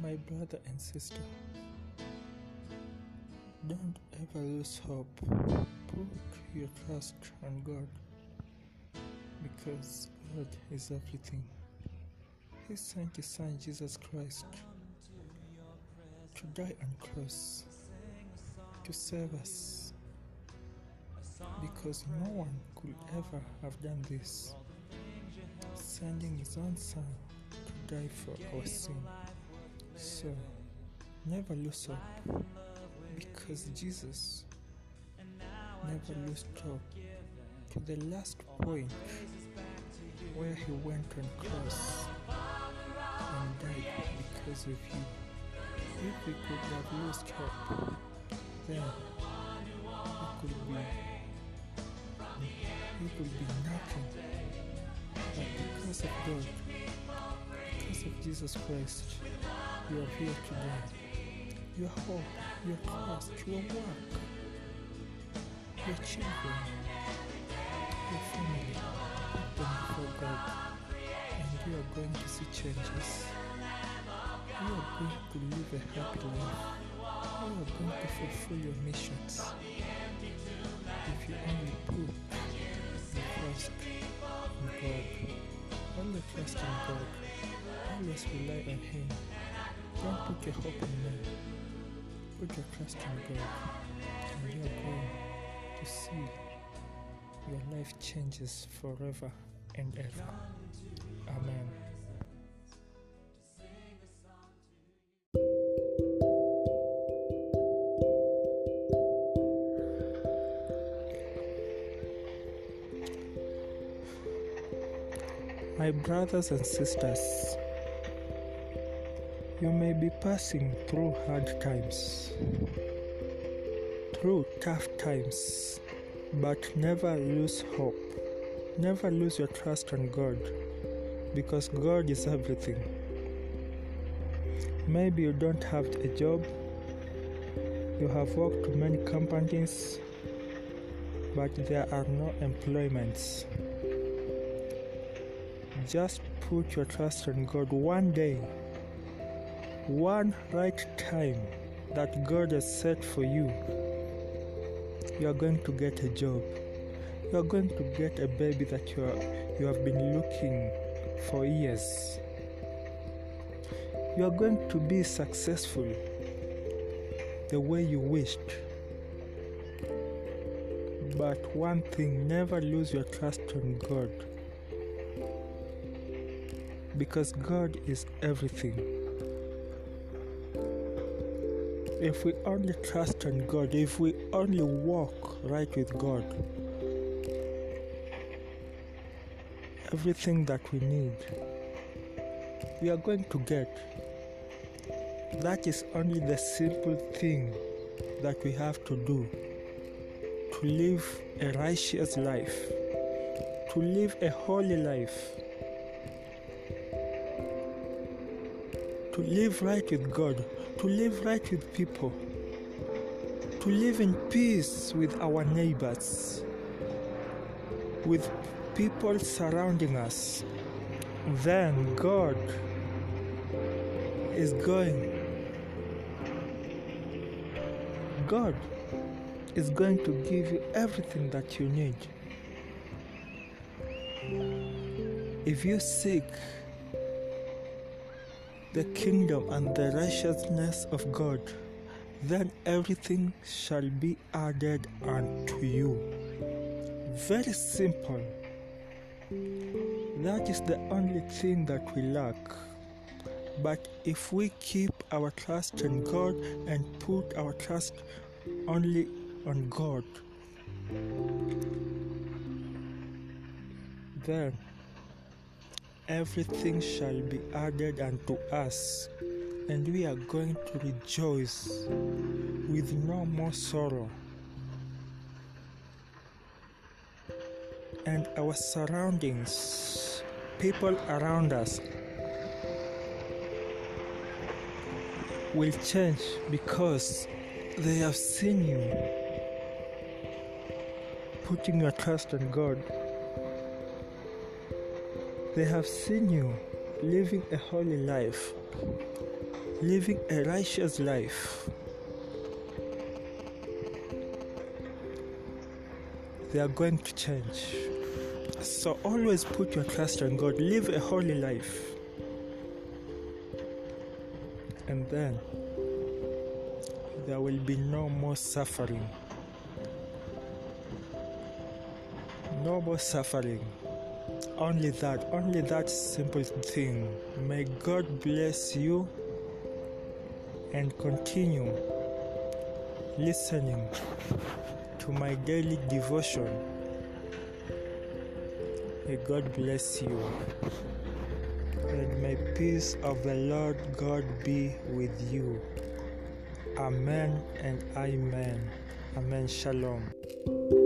My brother and sister, don't ever lose hope. Put your trust on God because God is everything. He sent His Son Jesus Christ to die on cross to save us because no one could ever have done this, sending His own Son to die for our sin. So, never lose hope because Jesus never lost hope to the last point where he went on cross and died because of you. If we could have lost hope, then it could be it could be nothing. But because of God, because of Jesus Christ, you are here today. Your hope, your past, your work, your children, your family, put them before God, and you are going to see changes. You are going to live a happy life. You are going to fulfill your missions. If you only put your trust in God, only trust in God, always rely on Him. Don't put your hope in man. Put your trust in God, and you are going to see your life changes forever and ever. Amen. My brothers and sisters, you may be passing through hard times, through tough times, but never lose hope. Never lose your trust on God because God is everything. Maybe you don't have a job, you have worked to many companies, but there are no employments. Just put your trust on God one day, one right time that God has set for you. You are going to get a job. You are going to get a baby that you, are, you have been looking for years. You are going to be successful the way you wished. But one thing never lose your trust on God because God is everything. If we only trust on God, if we only walk right with God, everything that we need, we are going to get. That is only the simple thing that we have to do to live a righteous life, to live a holy life. To live right with God, to live right with people, to live in peace with our neighbors, with people surrounding us, then God is going. God is going to give you everything that you need. If you seek the kingdom and the righteousness of God, then everything shall be added unto you. Very simple. That is the only thing that we lack. But if we keep our trust in God and put our trust only on God, then everything shall be added unto us, and we are going to rejoice with no more sorrow. And our surroundings, people around us, will change because they have seen you putting your trust in God. They have seen you living a holy life. living a righteous life. They are going to change. So always put your trust in God. Live a holy life. And then there will be no more suffering. No more suffering. Only that, only that simple thing. May God bless you and continue listening to my daily devotion. May God bless you. And may peace of the Lord God be with you. Amen and amen. Amen. Shalom.